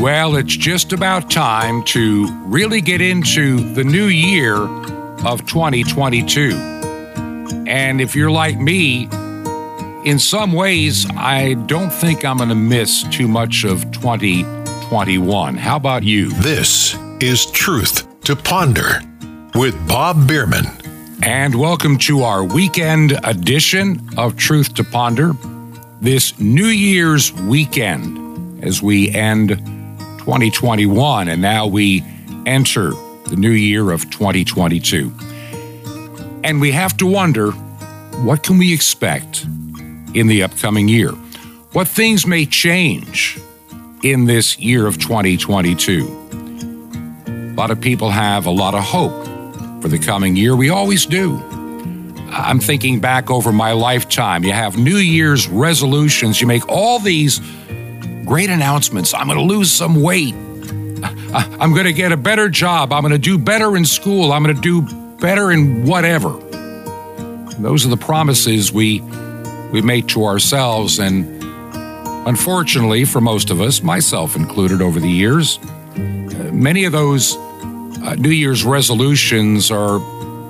Well, it's just about time to really get into the new year of 2022. And if you're like me, in some ways, I don't think I'm going to miss too much of 2021. How about you? This is Truth to Ponder with Bob Bierman. And welcome to our weekend edition of Truth to Ponder. This New Year's weekend as we end 2021 and now we enter the new year of 2022. And we have to wonder what can we expect in the upcoming year? What things may change in this year of 2022? A lot of people have a lot of hope for the coming year. We always do. I'm thinking back over my lifetime. You have New Year's resolutions, you make all these great announcements. I'm going to lose some weight. I'm going to get a better job. I'm going to do better in school. I'm going to do better in whatever. Those are the promises we we make to ourselves and unfortunately for most of us, myself included over the years, many of those uh, New Year's resolutions are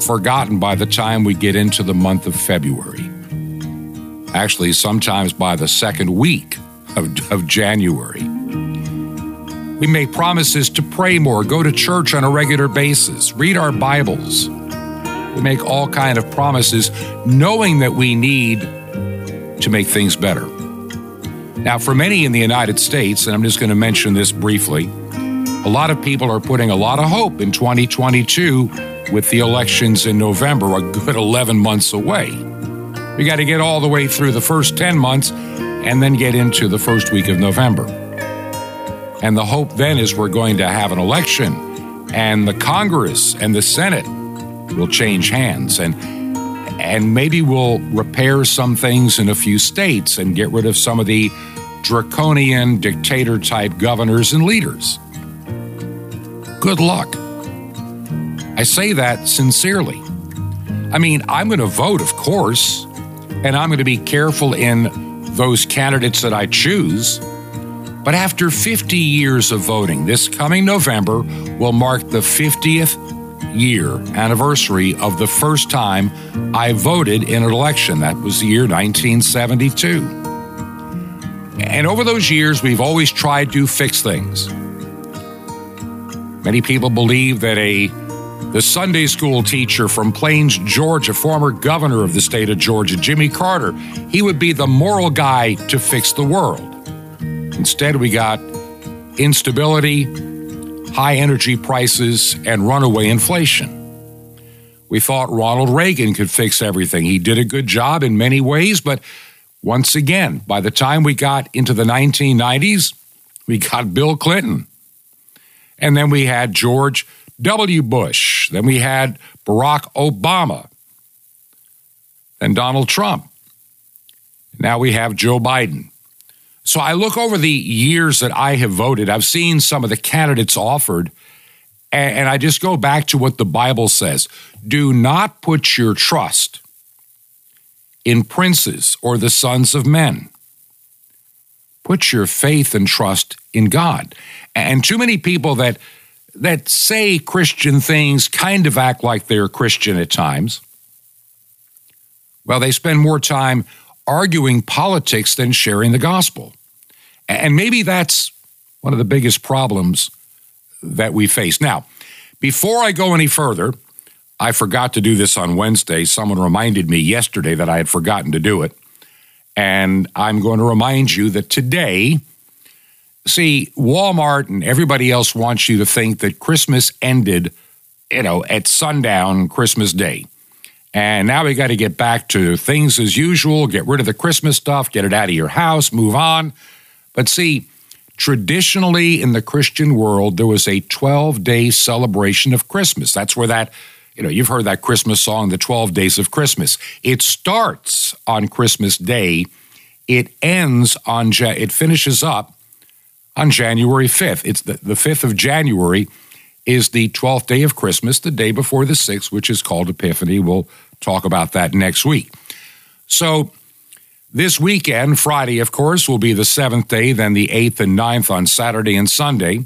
forgotten by the time we get into the month of February. Actually, sometimes by the second week of, of January. We make promises to pray more, go to church on a regular basis, read our Bibles. We make all kind of promises knowing that we need to make things better. Now, for many in the United States, and I'm just going to mention this briefly, a lot of people are putting a lot of hope in 2022 with the elections in November, a good 11 months away. We got to get all the way through the first 10 months and then get into the first week of November. And the hope then is we're going to have an election and the Congress and the Senate will change hands and and maybe we'll repair some things in a few states and get rid of some of the draconian dictator type governors and leaders. Good luck. I say that sincerely. I mean, I'm going to vote, of course, and I'm going to be careful in those candidates that I choose. But after 50 years of voting, this coming November will mark the 50th year anniversary of the first time I voted in an election. That was the year 1972. And over those years, we've always tried to fix things. Many people believe that a the Sunday school teacher from Plains, Georgia, former governor of the state of Georgia, Jimmy Carter, he would be the moral guy to fix the world. Instead, we got instability, high energy prices, and runaway inflation. We thought Ronald Reagan could fix everything. He did a good job in many ways, but once again, by the time we got into the 1990s, we got Bill Clinton. And then we had George W. Bush. Then we had Barack Obama. Then Donald Trump. Now we have Joe Biden. So I look over the years that I have voted. I've seen some of the candidates offered, and, I just go back to what the Bible says do not put your trust in princes or the sons of men. Put your faith and trust in God. And too many people that that say Christian things kind of act like they're Christian at times. Well, they spend more time arguing politics than sharing the gospel. And maybe that's one of the biggest problems that we face. Now, before I go any further, I forgot to do this on Wednesday. Someone reminded me yesterday that I had forgotten to do it. And I'm going to remind you that today See, Walmart and everybody else wants you to think that Christmas ended, you know, at sundown Christmas Day. And now we got to get back to things as usual, get rid of the Christmas stuff, get it out of your house, move on. But see, traditionally in the Christian world, there was a 12 day celebration of Christmas. That's where that, you know, you've heard that Christmas song, The 12 Days of Christmas. It starts on Christmas Day, it ends on, it finishes up on January 5th. It's the, the 5th of January is the 12th day of Christmas, the day before the 6th, which is called Epiphany. We'll talk about that next week. So, This weekend, Friday, of course, will be the seventh day, then the eighth and ninth on Saturday and Sunday.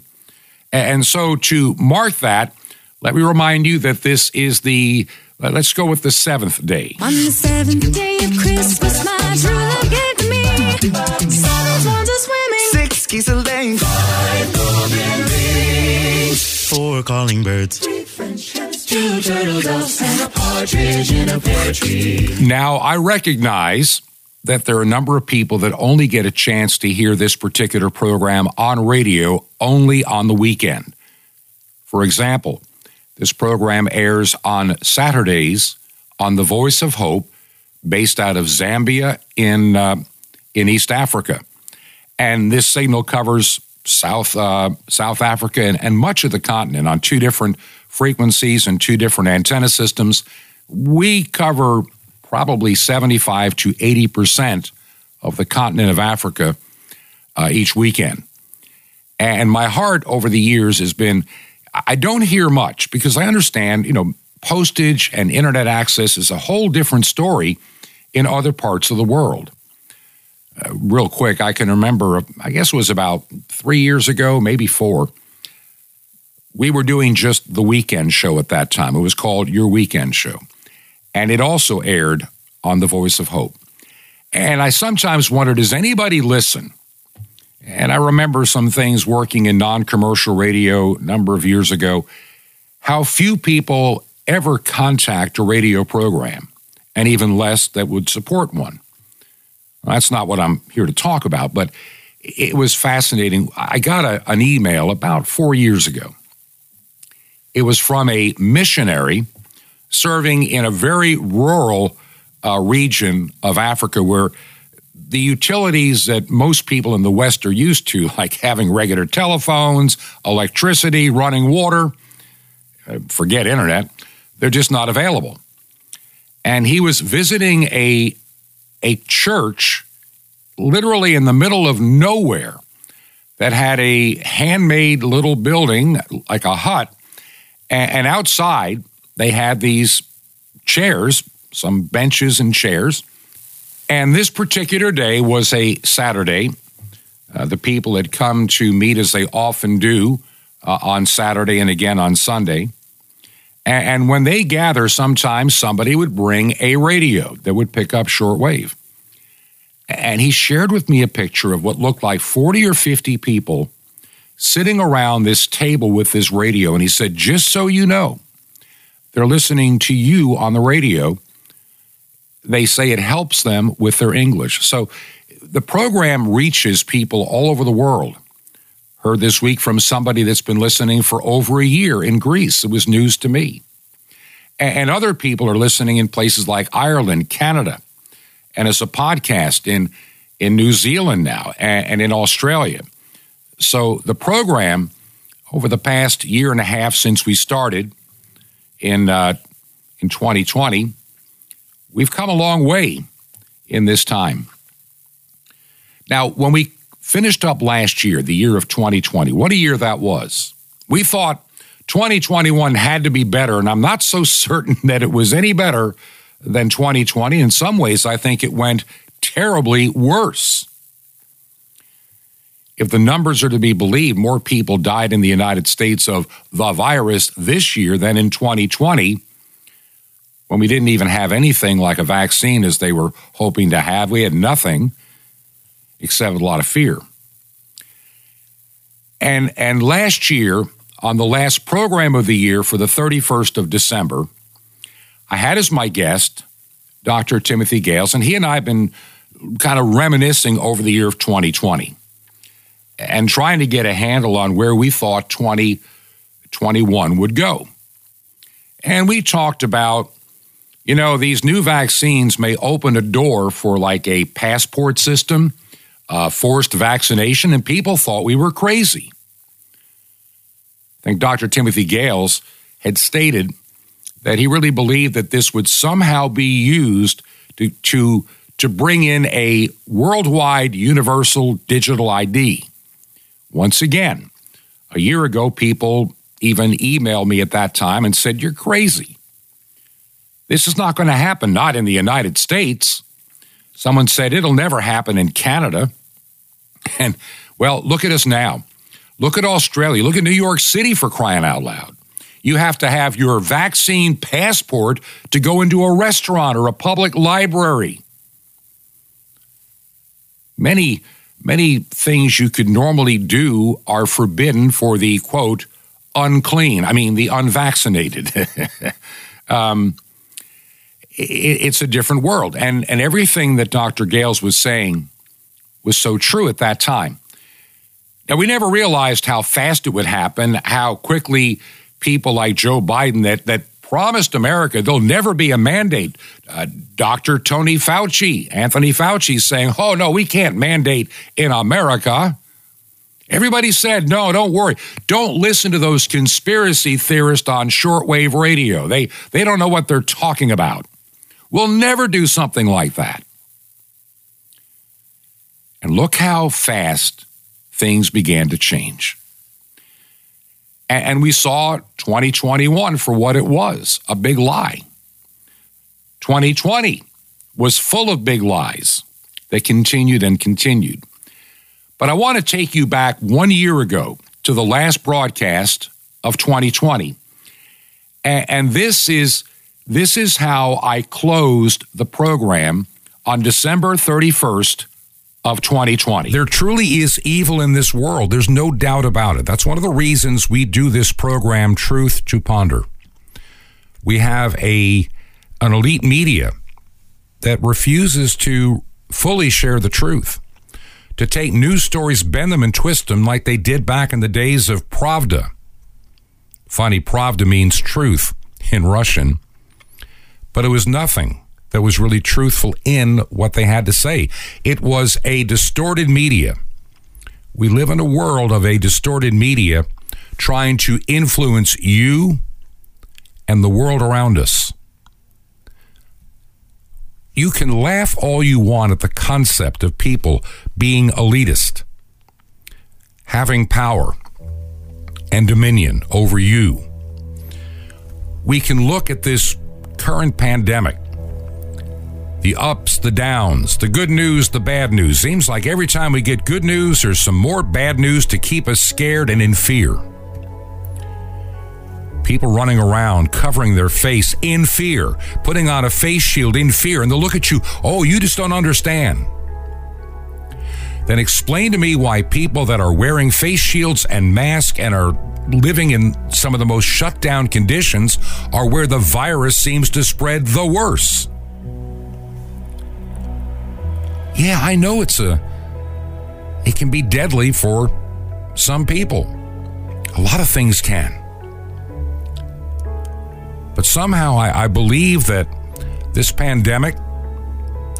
And so to mark that, let me remind you that this is the, uh, let's go with the seventh day. On the seventh day of Christmas, my true love gave to me seven swans a swimming, Six geese laying, five golden rings, four calling birds, three French hens, two turtle doves, and a partridge in a pear tree. Now, I recognize that there are a number of people that only get a chance to hear this particular program on radio only on the weekend. For example, this program airs on Saturdays on the Voice of Hope, based out of Zambia in uh, in East Africa, and this signal covers South uh, South Africa and, and much of the continent on two different frequencies and two different antenna systems. We cover probably 75 to 80 percent of the continent of Africa uh, each weekend. And my heart over the years has been I don't hear much because I understand, you know, postage and internet access is a whole different story in other parts of the world. Uh, real quick, I can remember, I guess it was about three years ago, maybe four. We were doing just the weekend show at that time. It was called Your Weekend Show. And it also aired on The Voice of Hope. And I sometimes wonder does anybody listen? And I remember some things working in non commercial radio a number of years ago, how few people ever contact a radio program, and even less that would support one. That's not what I'm here to talk about, but it was fascinating. I got a, an email about four years ago. It was from a missionary serving in a very rural uh, region of Africa where the utilities that most people in the West are used to, like having regular telephones, electricity, running water, uh, forget internet, they're just not available. And he was visiting a, a church literally in the middle of nowhere that had a handmade little building, like a hut. And, outside, they had these chairs, some benches and chairs and this particular day was a Saturday. Uh, the people had come to meet as they often do uh, on Saturday and again on Sunday. And, when they gather, sometimes somebody would bring a radio that would pick up shortwave. And he shared with me a picture of what looked like 40 or 50 people sitting around this table with this radio. And he said, just so you know, they're listening to you on the radio they say it helps them with their English. So the program reaches people all over the world. Heard this week from somebody that's been listening for over a year in Greece. It was news to me. And other people are listening in places like Ireland, Canada, and as a podcast in, in New Zealand now and, in Australia. So the program, over the past year and a half since we started in, uh, in 2020, We've come a long way in this time. Now, when we finished up last year, the year of 2020, what a year that was. We thought 2021 had to be better, and I'm not so certain that it was any better than 2020. In some ways, I think it went terribly worse. If the numbers are to be believed, more people died in the United States of the virus this year than in 2020 when we didn't even have anything like a vaccine as they were hoping to have. We had nothing except a lot of fear. And, and last year, on the last program of the year for the 31st of December, I had as my guest Dr. Timothy Gales, and he and I have been kind of reminiscing over the year of 2020 and trying to get a handle on where we thought 2021 would go. And we talked about you know, these new vaccines may open a door for like a passport system, uh, forced vaccination, and people thought we were crazy. I think Dr. Timothy Gales had stated that he really believed that this would somehow be used to, to, to bring in a worldwide universal digital ID. Once again, a year ago, people even emailed me at that time and said, You're crazy. This is not going to happen, not in the United States. Someone said it'll never happen in Canada. And, well, look at us now. Look at Australia. Look at New York City for crying out loud. You have to have your vaccine passport to go into a restaurant or a public library. Many, many things you could normally do are forbidden for the quote, unclean. I mean, the unvaccinated. um, it, it's a different world. And, and everything that Dr. Gales was saying was so true at that time. Now, we never realized how fast it would happen, how quickly people like Joe Biden that, that promised America there'll never be a mandate. Uh, Dr. Tony Fauci, Anthony Fauci saying, oh, no, we can't mandate in America. Everybody said, no, don't worry. Don't listen to those conspiracy theorists on shortwave radio. They, they don't know what they're talking about. We'll never do something like that. And look how fast things began to change. And we saw 2021 for what it was a big lie. 2020 was full of big lies that continued and continued. But I want to take you back one year ago to the last broadcast of 2020. And this is this is how I closed the program on December 31st, of 2020. There truly is evil in this world. There's no doubt about it. That's one of the reasons we do this program, Truth to Ponder. We have a an elite media that refuses to fully share the truth, to take news stories, bend them and twist them like they did back in the days of Pravda. Funny, Pravda means truth in Russian, but it was nothing that was really truthful in what they had to say. It was a distorted media. We live in a world of a distorted media trying to influence you and the world around us. You can laugh all you want at the concept of people being elitist, having power and dominion over you. We can look at this current pandemic the ups, the downs, the good news, the bad news. Seems like every time we get good news, there's some more bad news to keep us scared and in fear. People running around covering their face in fear, putting on a face shield in fear, and they'll look at you, oh, you just don't understand. Then explain to me why people that are wearing face shields and masks and are living in some of the most shut down conditions are where the virus seems to spread the worse. Yeah, I know it's a it can be deadly for some people. A lot of things can. But somehow I, I believe that this pandemic,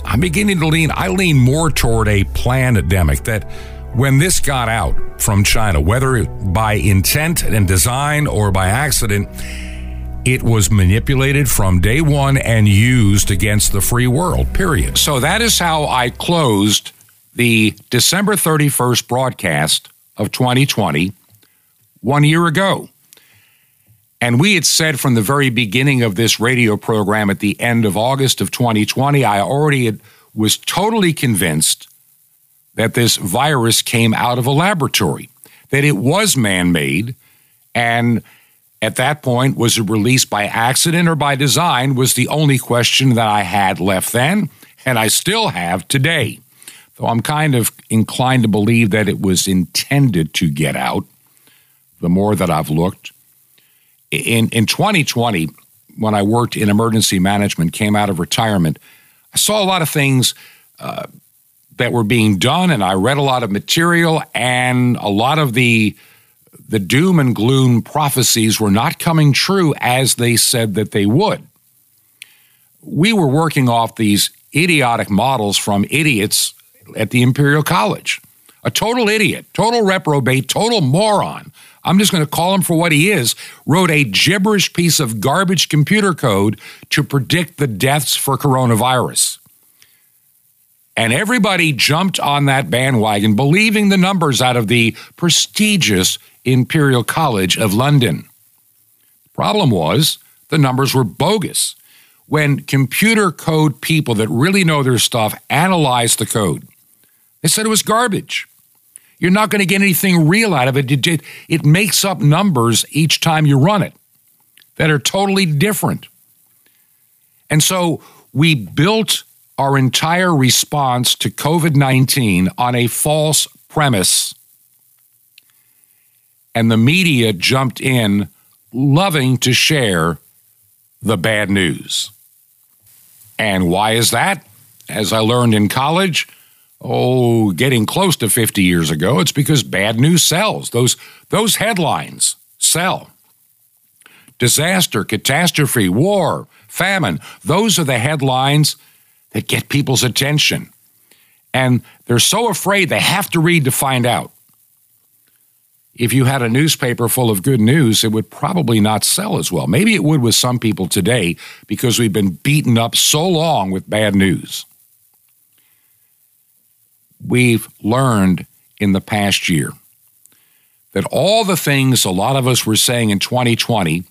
I'm beginning to lean, I lean more toward a pandemic that when this got out from China, whether by intent and design or by accident, it was manipulated from day one and used against the free world, period. So that is how I closed the December 31st broadcast of 2020 one year ago. And we had said from the very beginning of this radio program at the end of August of 2020, I already had, was totally convinced that this virus came out of a laboratory, that it was man made, and at that point, was it released by accident or by design? Was the only question that I had left then, and I still have today. Though I'm kind of inclined to believe that it was intended to get out, the more that I've looked. In, in 2020, when I worked in emergency management, came out of retirement, I saw a lot of things uh, that were being done, and I read a lot of material, and a lot of the the doom and gloom prophecies were not coming true as they said that they would. We were working off these idiotic models from idiots at the Imperial College. A total idiot, total reprobate, total moron. I'm just going to call him for what he is. Wrote a gibberish piece of garbage computer code to predict the deaths for coronavirus. And everybody jumped on that bandwagon, believing the numbers out of the prestigious Imperial College of London. Problem was, the numbers were bogus. when computer code people that really know their stuff analyzed the code. They said it was garbage. You're not going to get anything real out of it. It, it. makes up numbers each time you run it that are totally different. And so we built our entire response to COVID 19 on a false premise. And the media jumped in, loving to share the bad news. And why is that? As I learned in college, oh, getting close to 50 years ago, it's because bad news sells. Those, those headlines sell. Disaster, catastrophe, war, famine, those are the headlines that get people's attention. And they're so afraid they have to read to find out. If you had a newspaper full of good news, it would probably not sell as well. Maybe it would with some people today because we've been beaten up so long with bad news. We've learned in the past year that all the things a lot of us were saying in 2020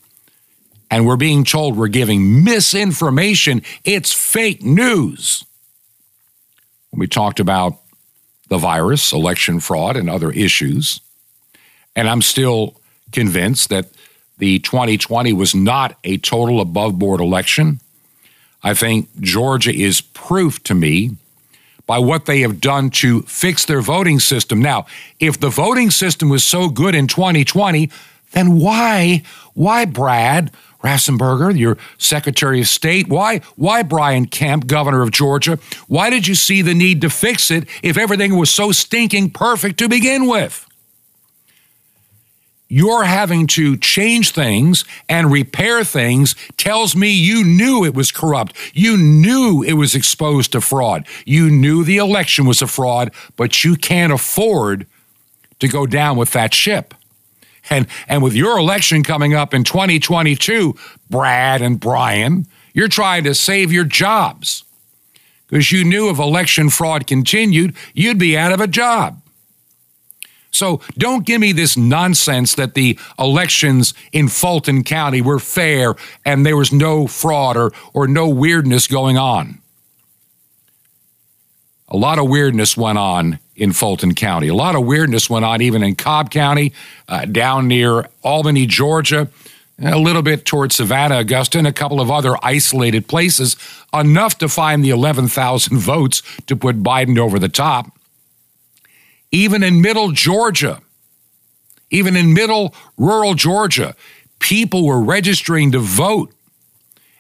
and we're being told we're giving misinformation, it's fake news. When we talked about the virus, election fraud, and other issues, and I'm still convinced that the 2020 was not a total above board election. I think Georgia is proof to me by what they have done to fix their voting system. Now, if the voting system was so good in 2020, then why, why, Brad, Raffensperger, your Secretary of State. Why, why Brian Kemp, Governor of Georgia? Why did you see the need to fix it if everything was so stinking perfect to begin with? You're having to change things and repair things tells me you knew it was corrupt. You knew it was exposed to fraud. You knew the election was a fraud, but you can't afford to go down with that ship. And, and with your election coming up in 2022, Brad and Brian, you're trying to save your jobs because you knew if election fraud continued, you'd be out of a job. So don't give me this nonsense that the elections in Fulton County were fair and there was no fraud or, or no weirdness going on. A lot of weirdness went on in Fulton County. A lot of weirdness went on even in Cobb County, uh, down near Albany, Georgia, a little bit towards Savannah, Augusta, and a couple of other isolated places, enough to find the 11,000 votes to put Biden over the top. Even in middle Georgia, even in middle rural Georgia, people were registering to vote.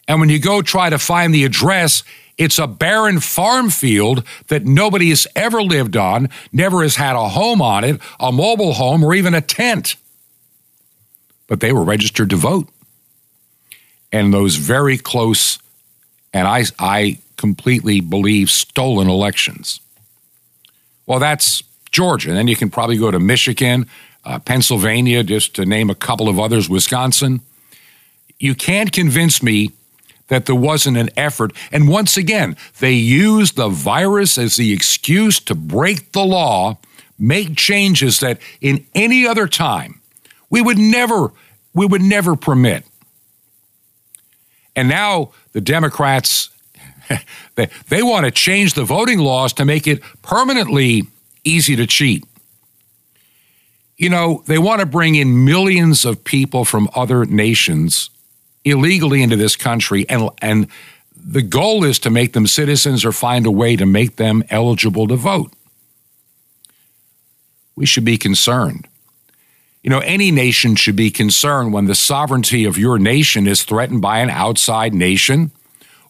And when you go try to find the address, it's a barren farm field that nobody has ever lived on, never has had a home on it, a mobile home, or even a tent. But they were registered to vote. And those very close, and I, I completely believe, stolen elections. Well, that's Georgia. And then you can probably go to Michigan, uh, Pennsylvania, just to name a couple of others, Wisconsin. You can't convince me that there wasn't an effort. And once again, they used the virus as the excuse to break the law, make changes that in any other time we would never we would never permit. And now the Democrats they, they want to change the voting laws to make it permanently easy to cheat. You know, they want to bring in millions of people from other nations illegally into this country and and the goal is to make them citizens or find a way to make them eligible to vote. We should be concerned. You know, any nation should be concerned when the sovereignty of your nation is threatened by an outside nation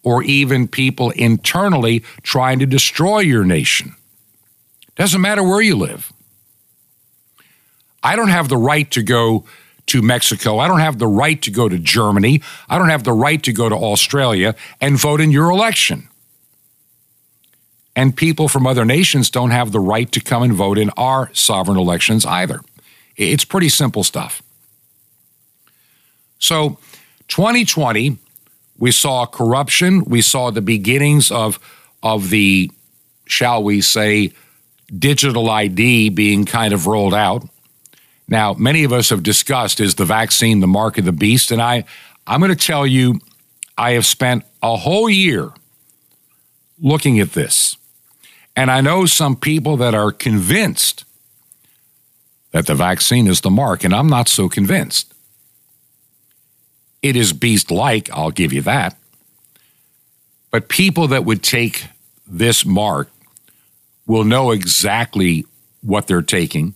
or even people internally trying to destroy your nation. Doesn't matter where you live. I don't have the right to go to Mexico. I don't have the right to go to Germany. I don't have the right to go to Australia and vote in your election. And people from other nations don't have the right to come and vote in our sovereign elections either. It's pretty simple stuff. So, 2020, we saw corruption. We saw the beginnings of, of the, shall we say, digital ID being kind of rolled out. Now, many of us have discussed is the vaccine the mark of the beast? And I, I'm going to tell you, I have spent a whole year looking at this. And I know some people that are convinced that the vaccine is the mark, and I'm not so convinced. It is beast like, I'll give you that. But people that would take this mark will know exactly what they're taking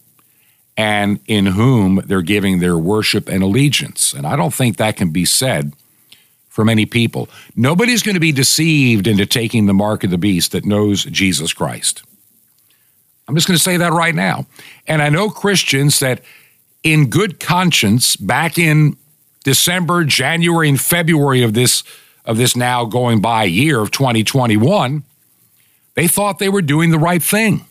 and in whom they're giving their worship and allegiance. And I don't think that can be said for many people. Nobody's going to be deceived into taking the mark of the beast that knows Jesus Christ. I'm just going to say that right now. And I know Christians that, in good conscience, back in December, January, and February of this of this now going by year of 2021, they thought they were doing the right thing.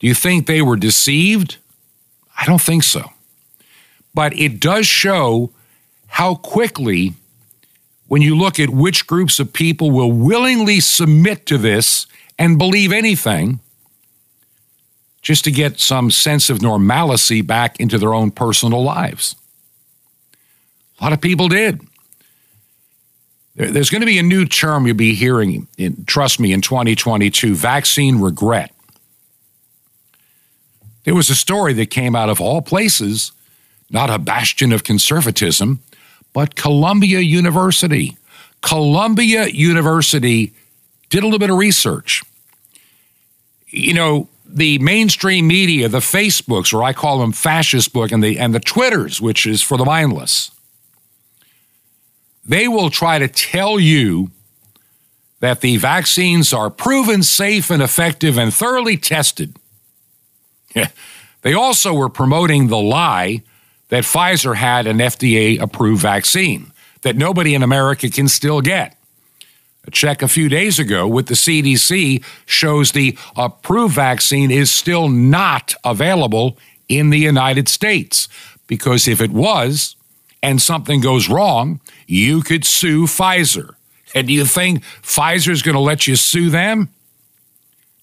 Do you think they were deceived? I don't think so. But it does show how quickly, when you look at which groups of people will willingly submit to this and believe anything just to get some sense of normalcy back into their own personal lives. A lot of people did. There's going to be a new term you'll be hearing, in, trust me, in 2022 vaccine regret. There was a story that came out of all places, not a bastion of conservatism, but Columbia University. Columbia University did a little bit of research. You know, the mainstream media, the Facebooks, or I call them fascist book, and the and the Twitters, which is for the mindless they will try to tell you that the vaccines are proven safe and effective and thoroughly tested. they also were promoting the lie that Pfizer had an FDA approved vaccine that nobody in America can still get. A check a few days ago with the CDC shows the approved vaccine is still not available in the United States because if it was and something goes wrong, you could sue Pfizer. And do you think Pfizer's going to let you sue them?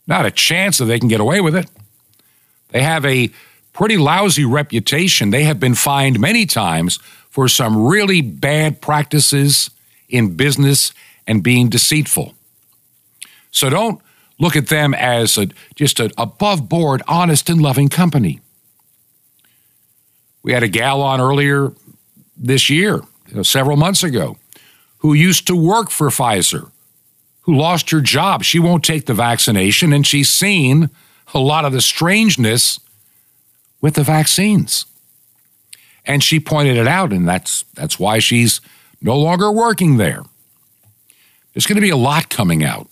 Not a chance that they can get away with it. They have a pretty lousy reputation. They have been fined many times for some really bad practices in business and being deceitful. So don't look at them as a, just an above board, honest, and loving company. We had a gal on earlier this year several months ago who used to work for Pfizer, who lost her job. She won't take the vaccination, and she's seen a lot of the strangeness with the vaccines. And she pointed it out, and that's that's why she's no longer working there. There's going to be a lot coming out.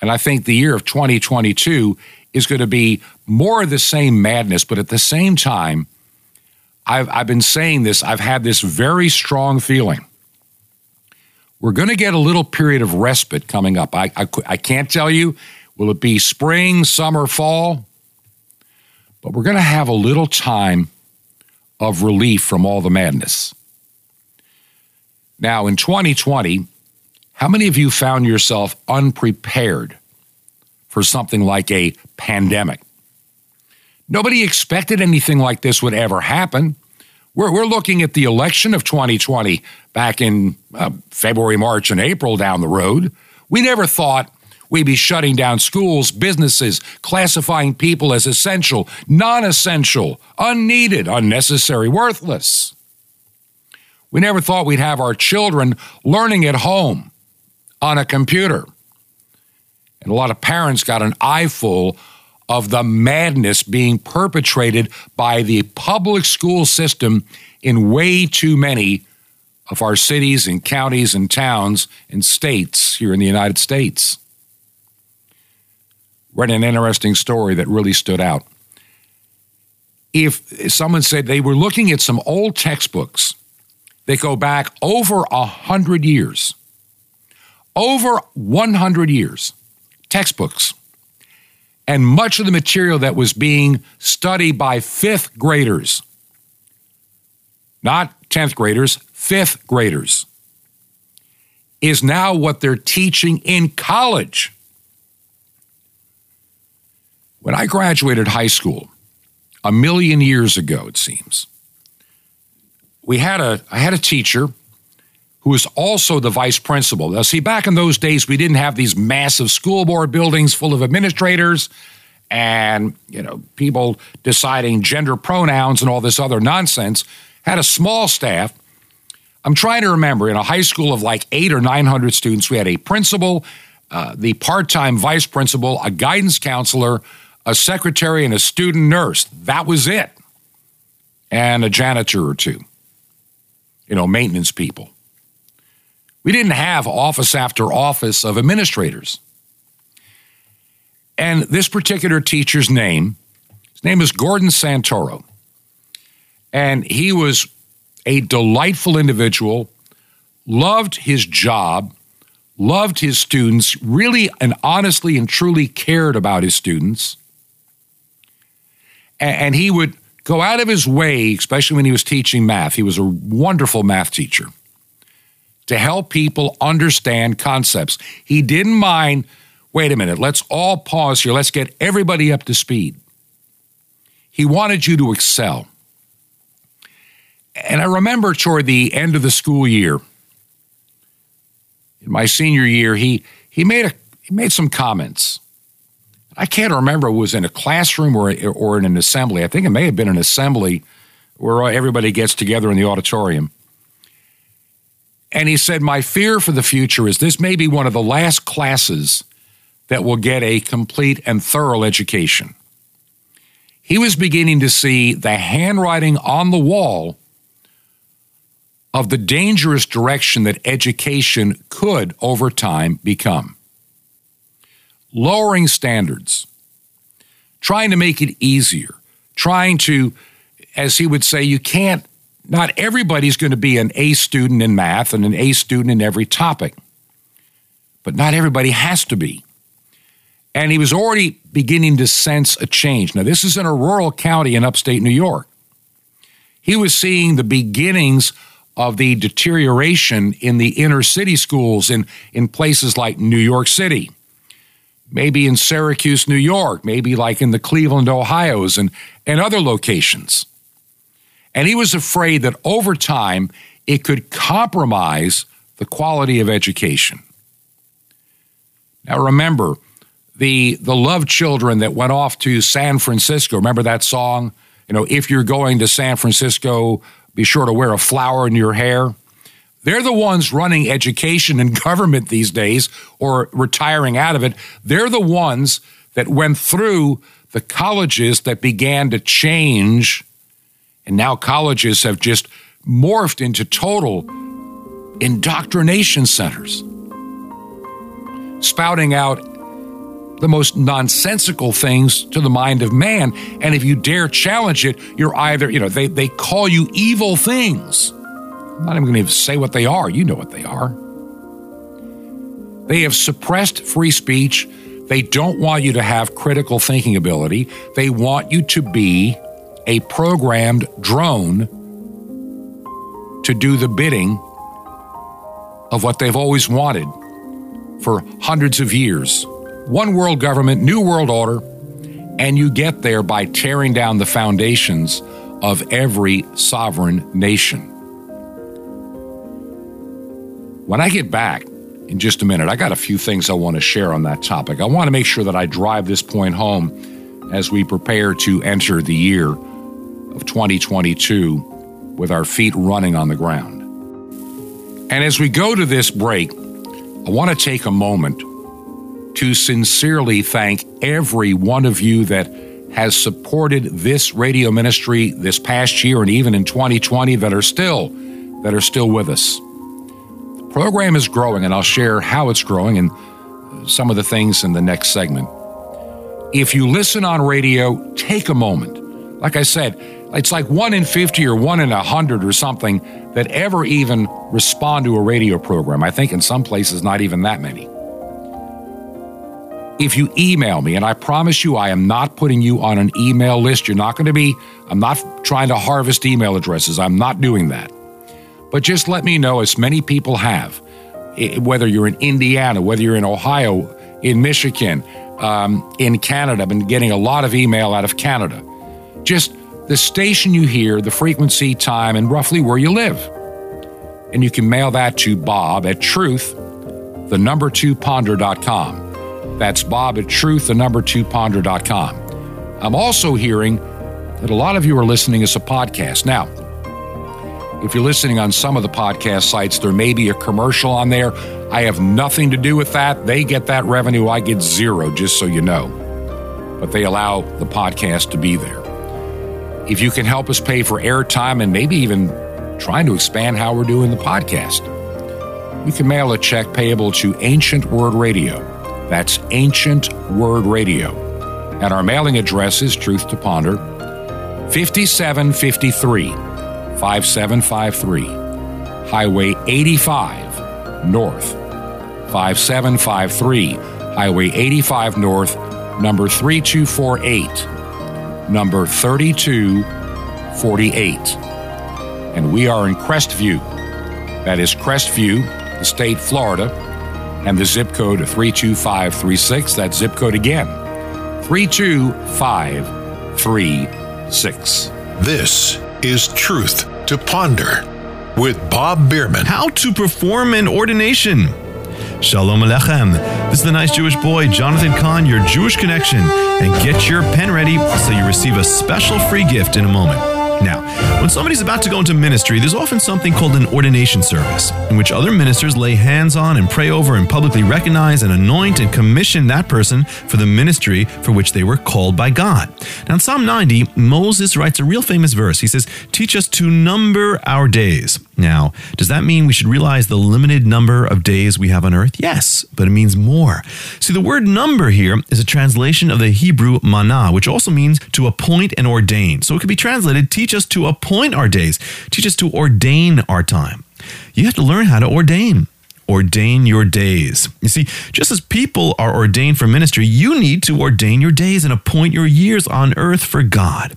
And I think the year of 2022 is going to be more of the same madness, but at the same time, I've, I've been saying this, I've had this very strong feeling. We're going to get a little period of respite coming up. I, I, I can't tell you, will it be spring, summer, fall? But we're going to have a little time of relief from all the madness. Now, in 2020, how many of you found yourself unprepared for something like a pandemic? Nobody expected anything like this would ever happen. We're, we're looking at the election of 2020 back in uh, February, March, and April down the road. We never thought we'd be shutting down schools, businesses, classifying people as essential, non essential, unneeded, unnecessary, worthless. We never thought we'd have our children learning at home on a computer. And a lot of parents got an eyeful of the madness being perpetrated by the public school system in way too many of our cities and counties and towns and states here in the United States. Read an interesting story that really stood out. If someone said they were looking at some old textbooks that go back over a hundred years, over 100 years, textbooks and much of the material that was being studied by fifth graders, not 10th graders, fifth graders, is now what they're teaching in college. When I graduated high school, a million years ago, it seems, we had a, I had a teacher, who was also the vice principal. Now, see, back in those days, we didn't have these massive school board buildings full of administrators and you know people deciding gender pronouns and all this other nonsense. Had a small staff. I'm trying to remember in a high school of like eight or nine hundred students, we had a principal, uh, the part-time vice principal, a guidance counselor, a secretary, and a student nurse. That was it, and a janitor or two. You know, maintenance people. We didn't have office after office of administrators. And this particular teacher's name, his name is Gordon Santoro. And he was a delightful individual, loved his job, loved his students, really and honestly and truly cared about his students. And he would go out of his way, especially when he was teaching math. He was a wonderful math teacher to help people understand concepts. He didn't mind, wait a minute, let's all pause here. Let's get everybody up to speed. He wanted you to excel. And I remember toward the end of the school year, in my senior year, he he made a he made some comments. I can't remember it was in a classroom or or in an assembly. I think it may have been an assembly where everybody gets together in the auditorium. And he said, My fear for the future is this may be one of the last classes that will get a complete and thorough education. He was beginning to see the handwriting on the wall of the dangerous direction that education could, over time, become. Lowering standards, trying to make it easier, trying to, as he would say, you can't not everybody's going to be an A student in math and an A student in every topic, but not everybody has to be. And he was already beginning to sense a change. Now, this is in a rural county in upstate New York. He was seeing the beginnings of the deterioration in the inner city schools in, in places like New York City, maybe in Syracuse, New York, maybe like in the Cleveland, Ohio's, and, and other locations. And he was afraid that over time it could compromise the quality of education. Now remember, the the love children that went off to San Francisco, remember that song? You know, if you're going to San Francisco, be sure to wear a flower in your hair. They're the ones running education and government these days or retiring out of it. They're the ones that went through the colleges that began to change and now colleges have just morphed into total indoctrination centers, spouting out the most nonsensical things to the mind of man. And if you dare challenge it, you're either, you know, they, they call you evil things. I'm not even going to say what they are. You know what they are. They have suppressed free speech. They don't want you to have critical thinking ability. They want you to be a programmed drone to do the bidding of what they've always wanted for hundreds of years. One world government, new world order, and you get there by tearing down the foundations of every sovereign nation. When I get back in just a minute, I got a few things I want to share on that topic. I want to make sure that I drive this point home as we prepare to enter the year of 2022 with our feet running on the ground. And as we go to this break, I want to take a moment to sincerely thank every one of you that has supported this radio ministry this past year and even in 2020 that are still that are still with us. The program is growing and I'll share how it's growing and some of the things in the next segment. If you listen on radio, take a moment. Like I said, it's like one in 50 or one in 100 or something that ever even respond to a radio program. I think in some places, not even that many. If you email me, and I promise you, I am not putting you on an email list. You're not going to be, I'm not trying to harvest email addresses. I'm not doing that. But just let me know, as many people have, whether you're in Indiana, whether you're in Ohio, in Michigan, um, in Canada. I've been getting a lot of email out of Canada. Just the station you hear, the frequency, time, and roughly where you live. And you can mail that to Bob at truth, the number two ponder.com. That's Bob at truth, the number two ponder.com. I'm also hearing that a lot of you are listening as a podcast. Now, if you're listening on some of the podcast sites, there may be a commercial on there. I have nothing to do with that. They get that revenue, I get zero, just so you know. But they allow the podcast to be there. If you can help us pay for airtime and maybe even trying to expand how we're doing the podcast, you can mail a check payable to Ancient Word Radio. That's Ancient Word Radio. And our mailing address is Truth to Ponder, 5753 5753, Highway 85 North, 5753, Highway 85 North, number 3248, number 3248. And we are in Crestview. That is Crestview, the state Florida, and the zip code 32536. That zip code again, 32536. This is Truth to Ponder with Bob Bierman. How to perform an ordination. Shalom Alechem. This is the nice Jewish boy, Jonathan Cahn, your Jewish connection. And get your pen ready so you receive a special free gift in a moment. Now, when somebody's about to go into ministry, there's often something called an ordination service, in which other ministers lay hands on and pray over and publicly recognize and anoint and commission that person for the ministry for which they were called by God. Now, in Psalm 90, Moses writes a real famous verse. He says, Teach us to number our days. Now, does that mean we should realize the limited number of days we have on earth? Yes, but it means more. See, the word number here is a translation of the Hebrew manah, which also means to appoint and ordain. So it could be translated, teach us to appoint our days, teach us to ordain our time. You have to learn how to ordain. Ordain your days. You see, just as people are ordained for ministry, you need to ordain your days and appoint your years on earth for God.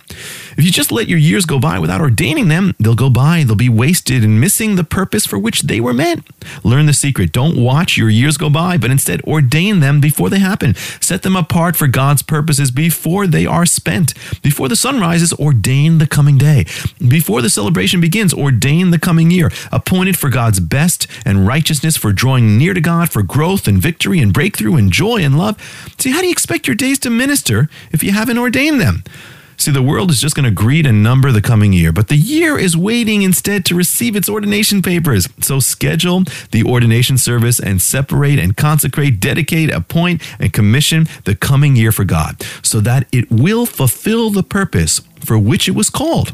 If you just let your years go by without ordaining them, they'll go by, they'll be wasted and missing the purpose for which they were meant. Learn the secret. Don't watch your years go by, but instead ordain them before they happen. Set them apart for God's purposes before they are spent. Before the sun rises, ordain the coming day. Before the celebration begins, ordain the coming year. Appointed for God's best and righteousness, for drawing near to God, for growth and victory and breakthrough and joy and love. See, how do you expect your days to minister if you haven't ordained them? See, the world is just going to greet and number the coming year, but the year is waiting instead to receive its ordination papers. So schedule the ordination service and separate and consecrate, dedicate, appoint, and commission the coming year for God so that it will fulfill the purpose for which it was called.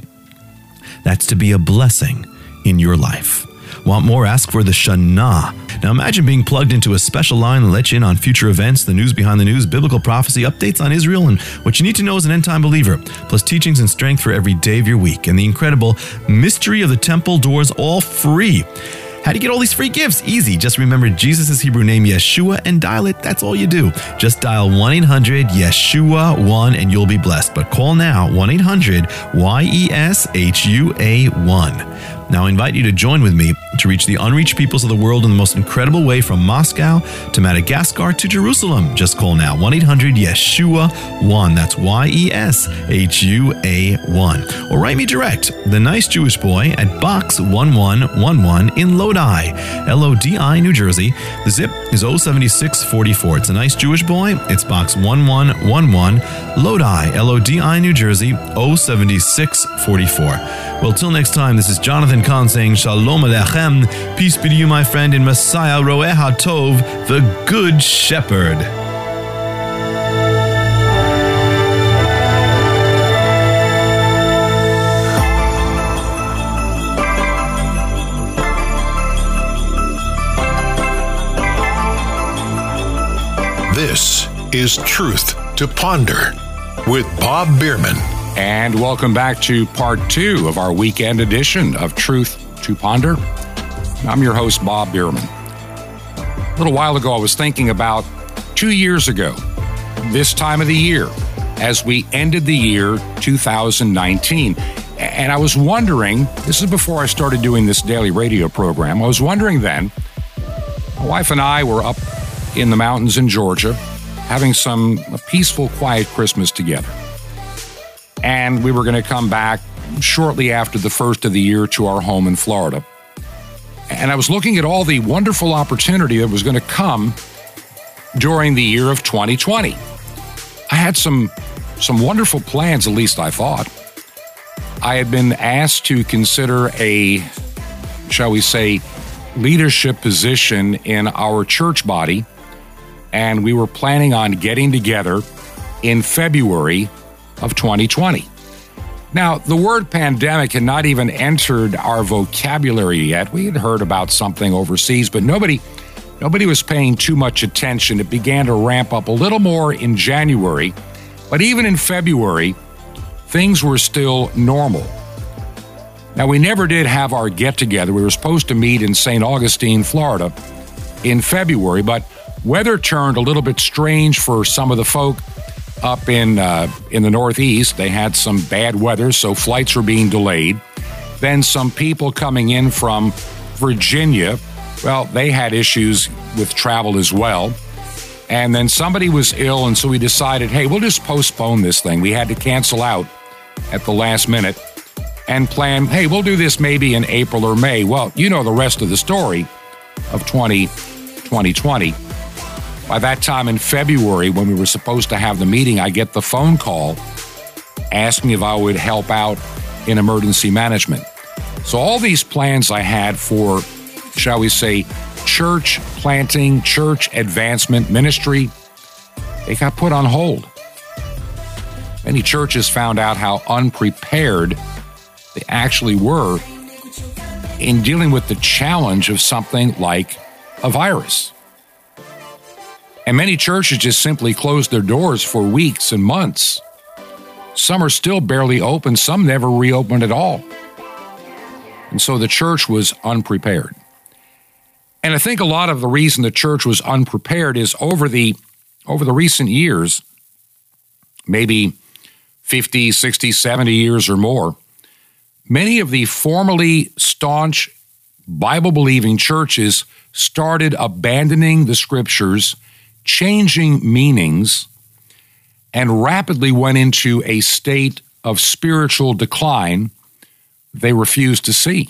That's to be a blessing in your life. Want more? Ask for the Shana. Now imagine being plugged into a special line that lets you in on future events, the news behind the news, biblical prophecy, updates on Israel, and what you need to know as an end time believer, plus teachings and strength for every day of your week, and the incredible Mystery of the Temple Doors all free. How do you get all these free gifts? Easy. Just remember Jesus' Hebrew name, Yeshua, and dial it. That's all you do. Just dial 1 800 Yeshua 1 and you'll be blessed. But call now 1 800 Y E S H U A 1. Now, I invite you to join with me to reach the unreached peoples of the world in the most incredible way from Moscow to Madagascar to Jerusalem. Just call now 1 800 Yeshua 1. That's Y E S H U A 1. Or write me direct, The Nice Jewish Boy, at Box 1111 in Lodi, L O D I, New Jersey. The zip is 07644. It's a nice Jewish boy. It's Box 1111, Lodi, L O D I, New Jersey, 07644. Well, till next time, this is Jonathan Cahn saying Shalom Alechem. Peace be to you, my friend, in Messiah Roeh HaTov, the Good Shepherd. This is Truth to Ponder with Bob Bierman. And welcome back to part two of our weekend edition of Truth to Ponder. I'm your host, Bob Bierman. A little while ago, I was thinking about two years ago, this time of the year, as we ended the year 2019. And I was wondering, this is before I started doing this daily radio program, I was wondering then, my wife and I were up in the mountains in Georgia having some peaceful, quiet Christmas together and we were going to come back shortly after the first of the year to our home in Florida. And I was looking at all the wonderful opportunity that was going to come during the year of 2020. I had some some wonderful plans, at least I thought. I had been asked to consider a, shall we say, leadership position in our church body, and we were planning on getting together in February of 2020. Now, the word pandemic had not even entered our vocabulary yet. We had heard about something overseas, but nobody nobody was paying too much attention. It began to ramp up a little more in January, but even in February, things were still normal. Now, we never did have our get together. We were supposed to meet in St. Augustine, Florida in February, but weather turned a little bit strange for some of the folk up in uh, in the Northeast. They had some bad weather, so flights were being delayed. Then some people coming in from Virginia, well, they had issues with travel as well. And then somebody was ill, and so we decided, hey, we'll just postpone this thing. We had to cancel out at the last minute and plan, hey, we'll do this maybe in April or May. Well, you know the rest of the story of 20, 2020. By that time in February, when we were supposed to have the meeting, I get the phone call asking if I would help out in emergency management. So, all these plans I had for, shall we say, church planting, church advancement, ministry, they got put on hold. Many churches found out how unprepared they actually were in dealing with the challenge of something like a virus. And many churches just simply closed their doors for weeks and months. Some are still barely open, some never reopened at all. And so the church was unprepared. And I think a lot of the reason the church was unprepared is over the over the recent years, maybe 50, 60, 70 years or more, many of the formerly staunch Bible believing churches started abandoning the scriptures, changing meanings, and rapidly went into a state of spiritual decline they refused to see.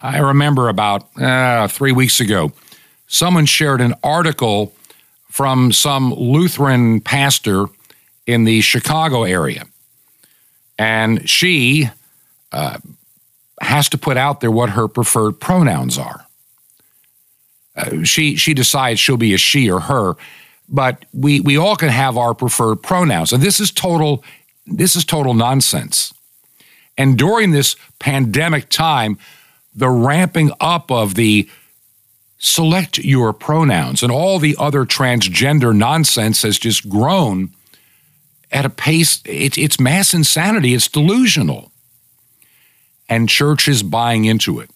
I remember about uh, three weeks ago, someone shared an article from some Lutheran pastor in the Chicago area. And she uh, has to put out there what her preferred pronouns are. Uh, she, she decides she'll be a she or her, but we, we all can have our preferred pronouns. And this is total, this is total nonsense. And during this pandemic time, the ramping up of the select your pronouns and all the other transgender nonsense has just grown at a pace, it, it's mass insanity, it's delusional. And churches buying into it.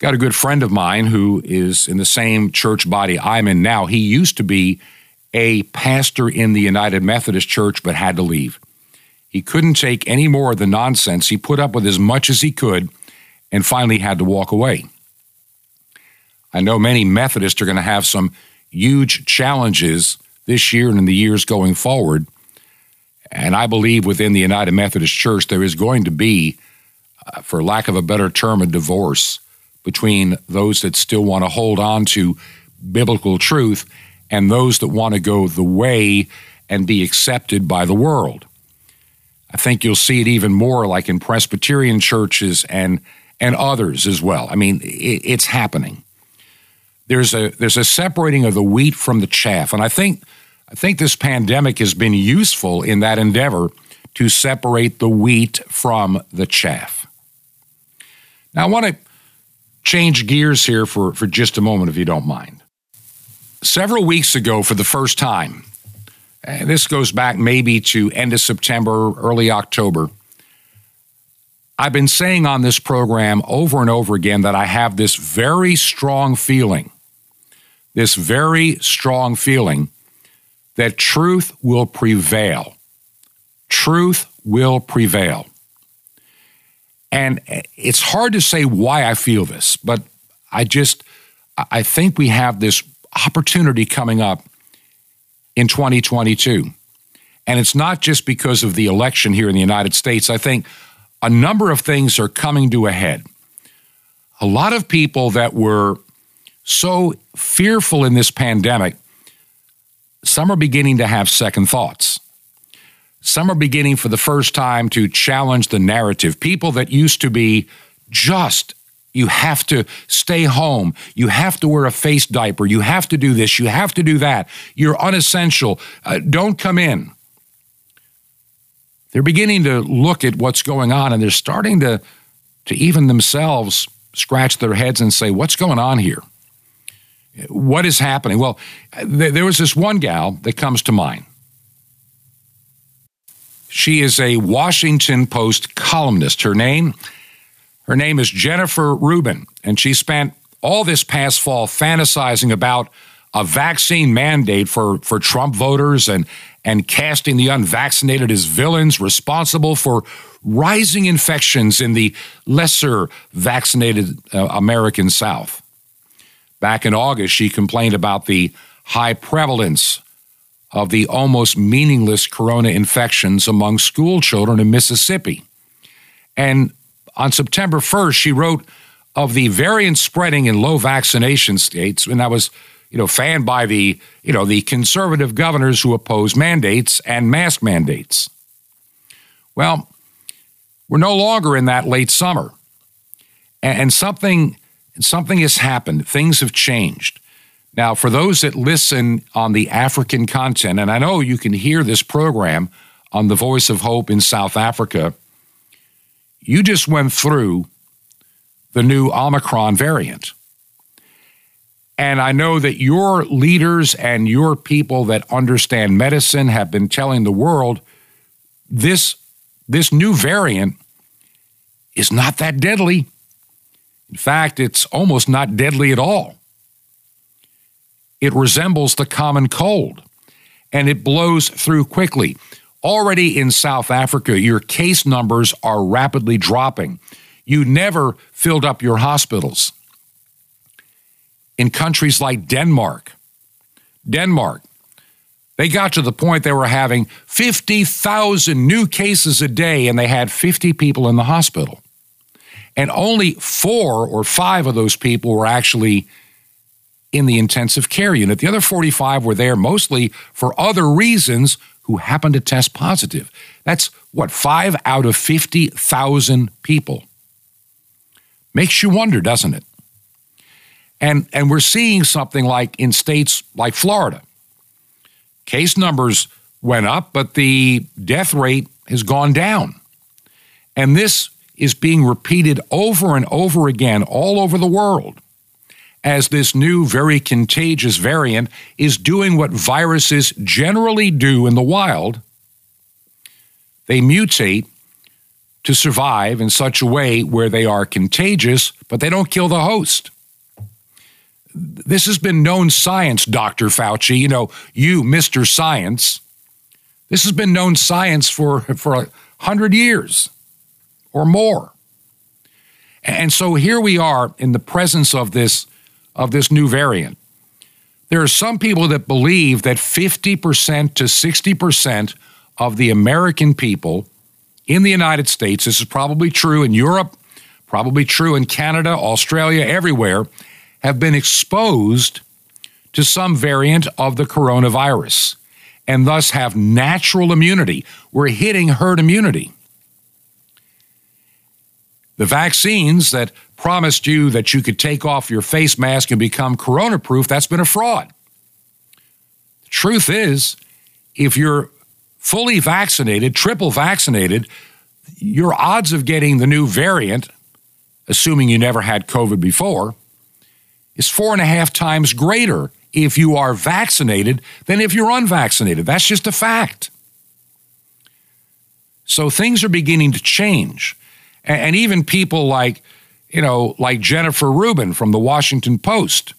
Got a good friend of mine who is in the same church body I'm in now. He used to be a pastor in the United Methodist Church, but had to leave. He couldn't take any more of the nonsense. He put up with as much as he could and finally had to walk away. I know many Methodists are going to have some huge challenges this year and in the years going forward. And I believe within the United Methodist Church, there is going to be, uh, for lack of a better term, a divorce between those that still want to hold on to biblical truth and those that want to go the way and be accepted by the world. I think you'll see it even more like in Presbyterian churches and and others as well. I mean, it, it's happening. There's a there's a separating of the wheat from the chaff, and I think I think this pandemic has been useful in that endeavor to separate the wheat from the chaff. Now, I want to change gears here for, for just a moment, if you don't mind. Several weeks ago, for the first time, and this goes back maybe to end of September, early October, I've been saying on this program over and over again that I have this very strong feeling, this very strong feeling that truth will prevail. Truth will prevail. And it's hard to say why I feel this, but I just, I think we have this opportunity coming up in 2022. And it's not just because of the election here in the United States. I think a number of things are coming to a head. a lot of people that were so fearful in this pandemic, some are beginning to have second thoughts. Some are beginning for the first time to challenge the narrative. People that used to be just, you have to stay home, you have to wear a face diaper, you have to do this, you have to do that, you're unessential, uh, don't come in. They're beginning to look at what's going on and they're starting to, to even themselves scratch their heads and say, What's going on here? What is happening? Well, th- there was this one gal that comes to mind. She is a Washington Post columnist. Her name, her name is Jennifer Rubin, and she spent all this past fall fantasizing about a vaccine mandate for, for Trump voters and, and casting the unvaccinated as villains responsible for rising infections in the lesser vaccinated uh, American South. Back in August, she complained about the high prevalence of the almost meaningless corona infections among school children in Mississippi. And on September 1st, she wrote of the variant spreading in low vaccination states, and that was, you know, fanned by the, you know, the conservative governors who oppose mandates and mask mandates. Well, we're no longer in that late summer. And something something has happened. Things have changed. Now, for those that listen on the African content, and I know you can hear this program on the Voice of Hope in South Africa, you just went through the new Omicron variant. And I know that your leaders and your people that understand medicine have been telling the world this, this new variant is not that deadly. In fact, it's almost not deadly at all. It resembles the common cold and it blows through quickly. Already in South Africa, your case numbers are rapidly dropping. You never filled up your hospitals. In countries like Denmark, Denmark, they got to the point they were having 50,000 new cases a day and they had 50 people in the hospital. And only four or five of those people were actually in the intensive care unit. The other 45 were there mostly for other reasons who happened to test positive. That's what, five out of 50,000 people. Makes you wonder, doesn't it? And, and we're seeing something like in states like Florida. Case numbers went up, but the death rate has gone down. And this is being repeated over and over again all over the world as this new, very contagious variant is doing what viruses generally do in the wild. They mutate to survive in such a way where they are contagious, but they don't kill the host. This has been known science, Dr. Fauci. You know, you, Mr. Science. This has been known science for, for a hundred years or more. And so here we are in the presence of this of this new variant. There are some people that believe that 50% to 60% of the American people in the United States, this is probably true in Europe, probably true in Canada, Australia, everywhere, have been exposed to some variant of the coronavirus and thus have natural immunity. We're hitting herd immunity. The vaccines that promised you that you could take off your face mask and become corona proof, that's been a fraud. The truth is, if you're fully vaccinated, triple vaccinated, your odds of getting the new variant, assuming you never had COVID before, is four and a half times greater if you are vaccinated than if you're unvaccinated. That's just a fact. So things are beginning to change and, and even people like, you know, like Jennifer Rubin from the Washington Post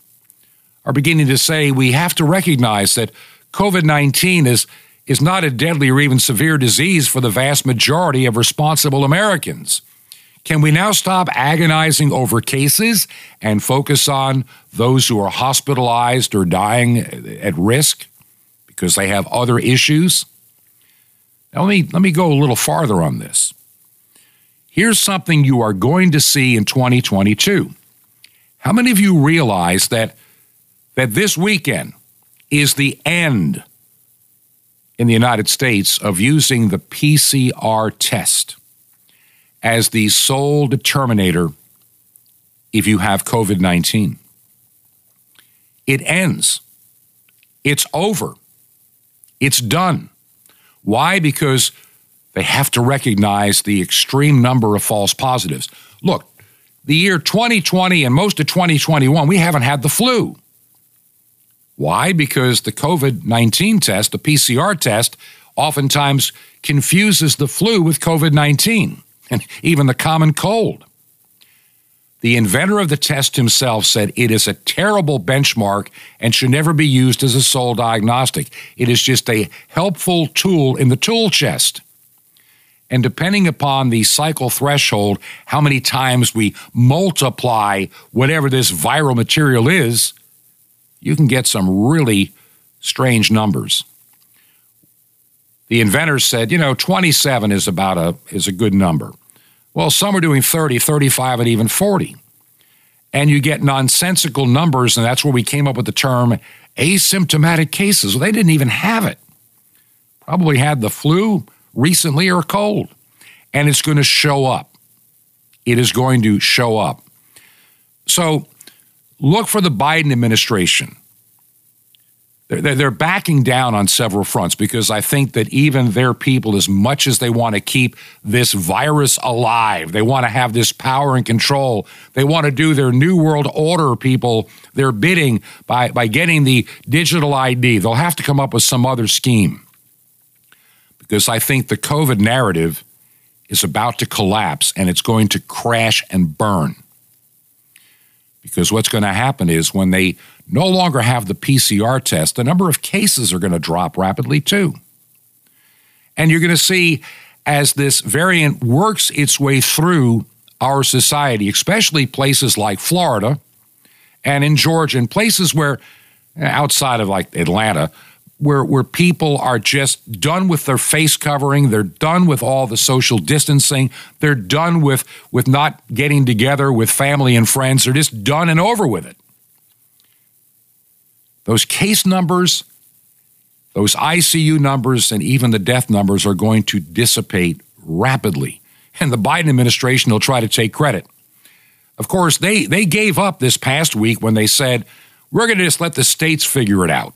are beginning to say we have to recognize that COVID 19 is, is not a deadly or even severe disease for the vast majority of responsible Americans. Can we now stop agonizing over cases and focus on those who are hospitalized or dying at risk because they have other issues? Now, let me, let me go a little farther on this. Here's something you are going to see in 2022. How many of you realize that that this weekend is the end in the United States of using the PCR test as the sole determinator if you have COVID 19? It ends. It's over. It's done. Why? Because they have to recognize the extreme number of false positives. Look, the year 2020 and most of 2021, we haven't had the flu. Why? Because the COVID 19 test, the PCR test, oftentimes confuses the flu with COVID 19 and even the common cold. The inventor of the test himself said it is a terrible benchmark and should never be used as a sole diagnostic. It is just a helpful tool in the tool chest. And depending upon the cycle threshold, how many times we multiply whatever this viral material is, you can get some really strange numbers. The inventors said, you know, 27 is about a is a good number. Well, some are doing 30, 35, and even 40. And you get nonsensical numbers, and that's where we came up with the term asymptomatic cases. Well, they didn't even have it. Probably had the flu recently or cold. And it's going to show up. It is going to show up. So look for the Biden administration they're, they're backing down on several fronts because I think that even their people, as much as they want to keep this virus alive, they want to have this power and control, they want to do their New World Order people their bidding by, by getting the digital ID. They'll have to come up with some other scheme because I think the COVID narrative is about to collapse and it's going to crash and burn. Because what's going to happen is when they no longer have the PCR test, the number of cases are going to drop rapidly too. And you're going to see as this variant works its way through our society, especially places like Florida and in Georgia, and places where outside of like Atlanta, where, where people are just done with their face covering, they're done with all the social distancing, they're done with, with not getting together with family and friends, they're just done and over with it. Those case numbers, those ICU numbers, and even the death numbers are going to dissipate rapidly. And the Biden administration will try to take credit. Of course, they, they gave up this past week when they said, we're going to just let the states figure it out.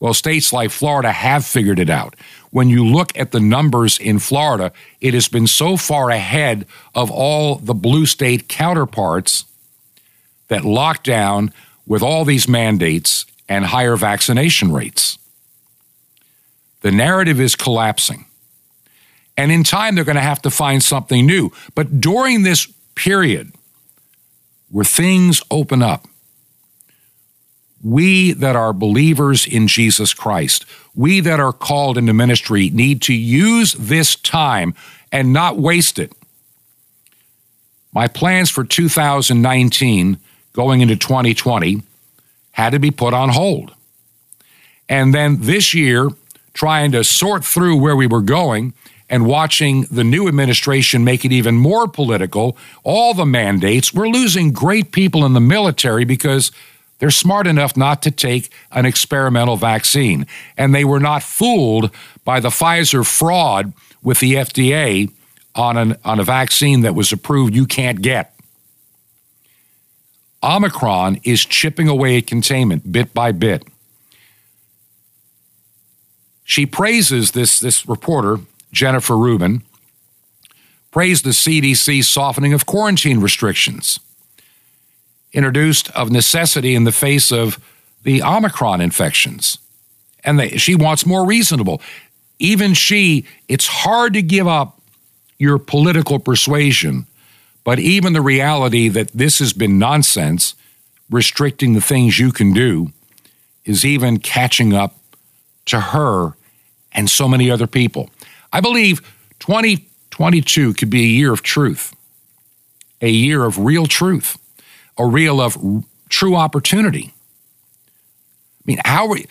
Well, states like Florida have figured it out. When you look at the numbers in Florida, it has been so far ahead of all the blue state counterparts that lockdown with all these mandates and higher vaccination rates. The narrative is collapsing. And in time, they're going to have to find something new. But during this period where things open up, we that are believers in Jesus Christ, we that are called into ministry, need to use this time and not waste it. My plans for 2019 going into 2020 had to be put on hold. And then this year, trying to sort through where we were going and watching the new administration make it even more political, all the mandates, we're losing great people in the military because they're smart enough not to take an experimental vaccine. And they were not fooled by the Pfizer fraud with the FDA on, an, on a vaccine that was approved you can't get. Omicron is chipping away at containment bit by bit. She praises this, this reporter, Jennifer Rubin, praised the CDC softening of quarantine restrictions introduced of necessity in the face of the Omicron infections. And they, she wants more reasonable. Even she, it's hard to give up your political persuasion but even the reality that this has been nonsense, restricting the things you can do, is even catching up to her and so many other people. I believe 2022 could be a year of truth, a year of real truth, a real of true opportunity. I mean, how we,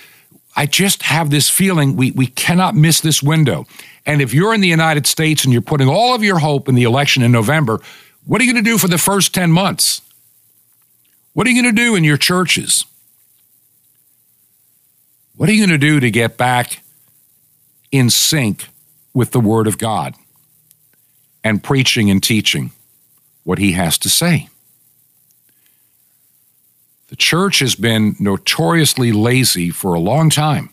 I just have this feeling we, we cannot miss this window. And if you're in the United States and you're putting all of your hope in the election in November, what are you going to do for the first 10 months? What are you going to do in your churches? What are you going to do to get back in sync with the Word of God and preaching and teaching what He has to say? The church has been notoriously lazy for a long time.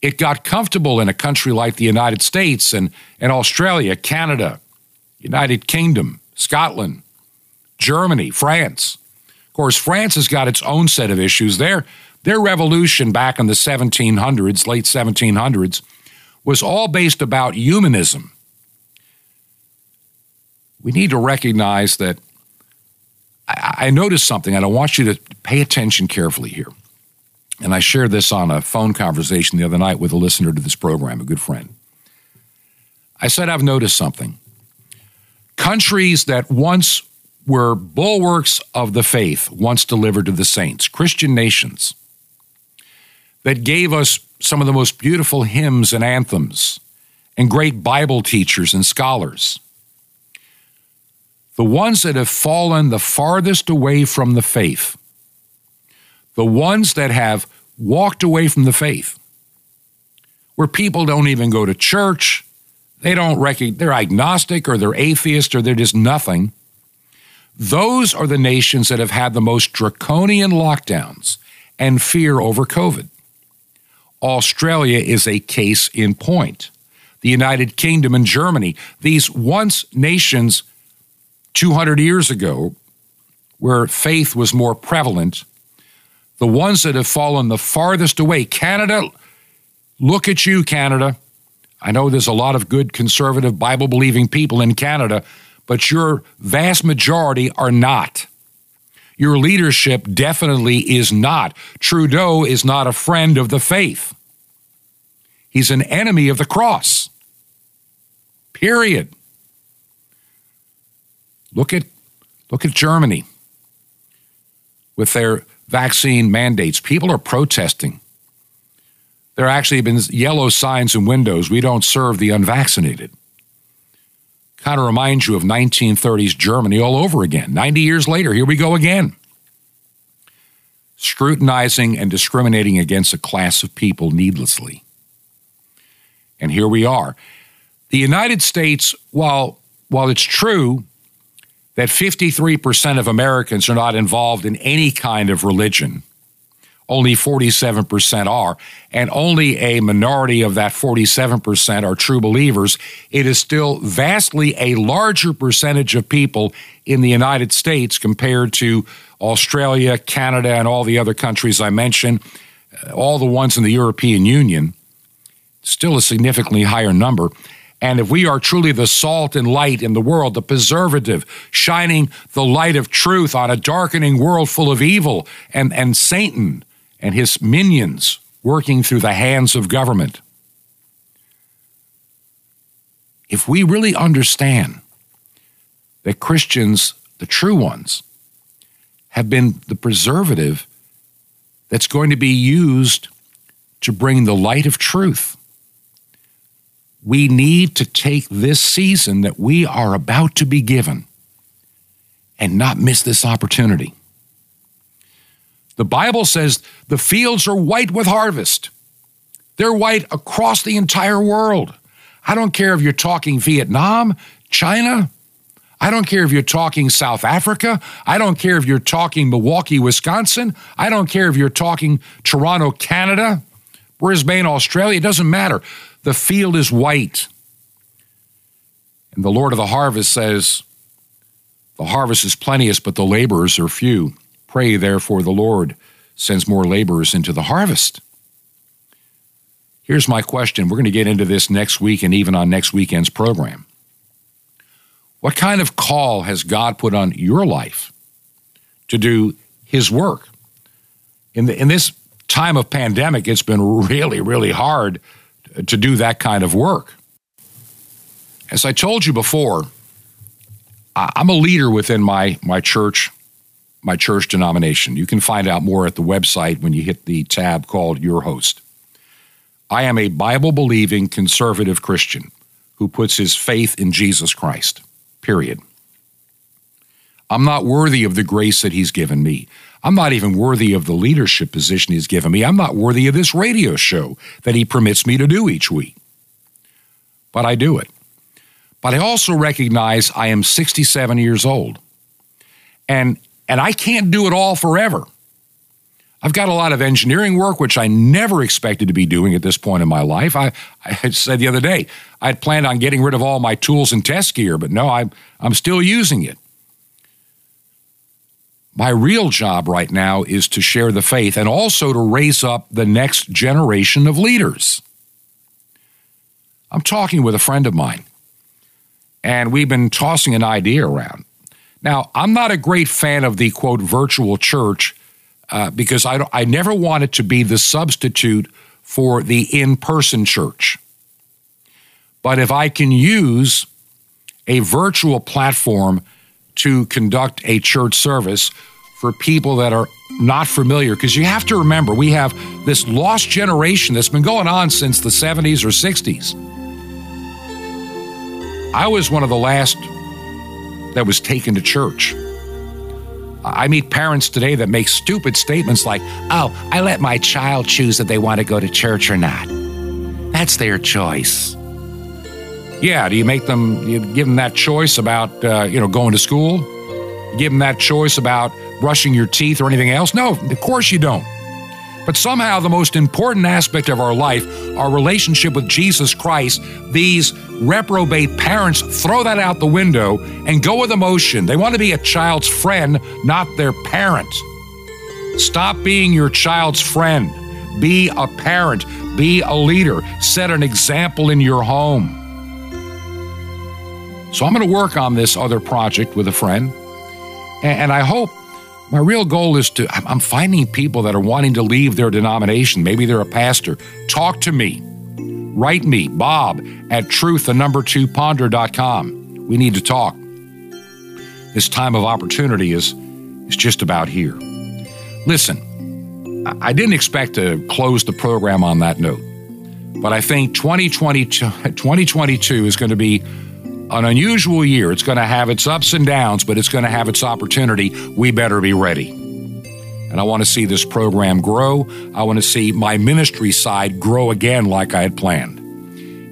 It got comfortable in a country like the United States and, and Australia, Canada, United Kingdom, Scotland, Germany, France. Of course, France has got its own set of issues. Their, their revolution back in the 1700s, late 1700s, was all based about humanism. We need to recognize that I, noticed something, and I want you to pay attention carefully here. And I shared this on a phone conversation the other night with a listener to this program, a good friend. I said, I've noticed something. Countries that once were bulwarks of the faith, once delivered to the saints, Christian nations that gave us some of the most beautiful hymns and anthems and great Bible teachers and scholars. The ones that have fallen the farthest away from the faith, the ones that have walked away from the faith, where people don't even go to church, they don't recognize, they're agnostic or they're atheist or they're just nothing. Those are the nations that have had the most draconian lockdowns and fear over COVID. Australia is a case in point. The United Kingdom and Germany, these once nations 200 years ago, where faith was more prevalent, the ones that have fallen the farthest away, Canada, look at you, Canada. I know there's a lot of good conservative Bible believing people in Canada, but your vast majority are not. Your leadership definitely is not. Trudeau is not a friend of the faith. He's an enemy of the cross. Period. Look at look at Germany with their vaccine mandates. People are protesting. There have actually been yellow signs in windows. We don't serve the unvaccinated. Kind of reminds you of 1930s Germany all over again. 90 years later, here we go again. Scrutinizing and discriminating against a class of people needlessly. And here we are. The United States, while, while it's true that 53% of Americans are not involved in any kind of religion, only 47% are, and only a minority of that 47% are true believers, it is still vastly a larger percentage of people in the United States compared to Australia, Canada, and all the other countries I mentioned, uh, all the ones in the European Union. Still a significantly higher number. And if we are truly the salt and light in the world, the preservative, shining the light of truth on a darkening world full of evil and, and Satan and his minions working through the hands of government, if we really understand that Christians, the true ones, have been the preservative that's going to be used to bring the light of truth we need to take this season that we are about to be given and not miss this opportunity. The Bible says the fields are white with harvest. They're white across the entire world. I don't care if you're talking Vietnam, China. I don't care if you're talking South Africa. I don't care if you're talking Milwaukee, Wisconsin. I don't care if you're talking Toronto, Canada, Brisbane, Australia. It doesn't matter. The field is white. And the Lord of the harvest says, The harvest is plenteous, but the laborers are few. Pray, therefore, the Lord sends more laborers into the harvest. Here's my question. We're going to get into this next week and even on next weekend's program. What kind of call has God put on your life to do His work? In, the, in this time of pandemic, it's been really, really hard to do that kind of work. As I told you before, I'm a leader within my, my church, my church denomination. You can find out more at the website when you hit the tab called Your Host. I am a Bible believing conservative Christian who puts his faith in Jesus Christ, period. I'm not worthy of the grace that He's given me. I'm not even worthy of the leadership position He's given me. I'm not worthy of this radio show that He permits me to do each week. But I do it. But I also recognize I am 67 years old. And and I can't do it all forever. I've got a lot of engineering work, which I never expected to be doing at this point in my life. I, I said the other day, I had planned on getting rid of all my tools and test gear, but no, I'm, I'm still using it. My real job right now is to share the faith and also to raise up the next generation of leaders. I'm talking with a friend of mine, and we've been tossing an idea around. Now, I'm not a great fan of the quote virtual church uh, because I, I never want it to be the substitute for the in person church. But if I can use a virtual platform to conduct a church service for people that are not familiar, because you have to remember, we have this lost generation that's been going on since the 70s or 60s. I was one of the last that was taken to church. I meet parents today that make stupid statements like, oh, I let my child choose if they want to go to church or not. That's their choice. Yeah, do you make them, you give them that choice about, uh, you know, going to school? Give them that choice about brushing your teeth or anything else? No, of course you don't. But somehow, the most important aspect of our life, our relationship with Jesus Christ, these reprobate parents throw that out the window and go with emotion. They want to be a child's friend, not their parent. Stop being your child's friend. Be a parent. Be a leader. Set an example in your home. So I'm going to work on this other project with a friend. And I hope my real goal is to, I'm finding people that are wanting to leave their denomination. Maybe they're a pastor. Talk to me. Write me, Bob, at truth, the number two ponder.com. We need to talk. This time of opportunity is, is just about here. Listen, I didn't expect to close the program on that note, but I think 2022, 2022 is going to be an unusual year. It's going to have its ups and downs, but it's going to have its opportunity. We better be ready. And I want to see this program grow. I want to see my ministry side grow again like I had planned.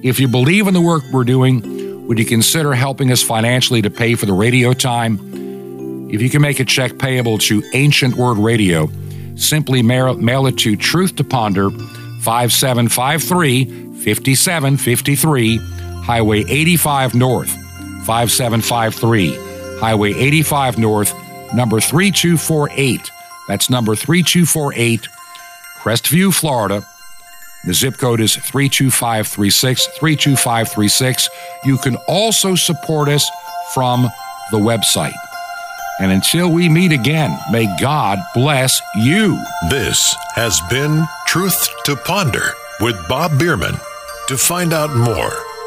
If you believe in the work we're doing, would you consider helping us financially to pay for the radio time? If you can make a check payable to Ancient Word Radio, simply mail, it to Truth to Ponder, 5753 5753, Highway 85 North, 5753, Highway 85 North, number 3248. That's number 3248, Crestview, Florida. The zip code is 32536, 32536. You can also support us from the website. And until we meet again, may God bless you. This has been Truth to Ponder with Bob Bierman. To find out more,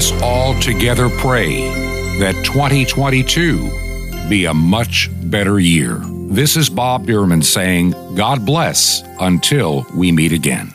Us all together pray that 2022 be a much better year. This is Bob Bierman saying, God bless until we meet again.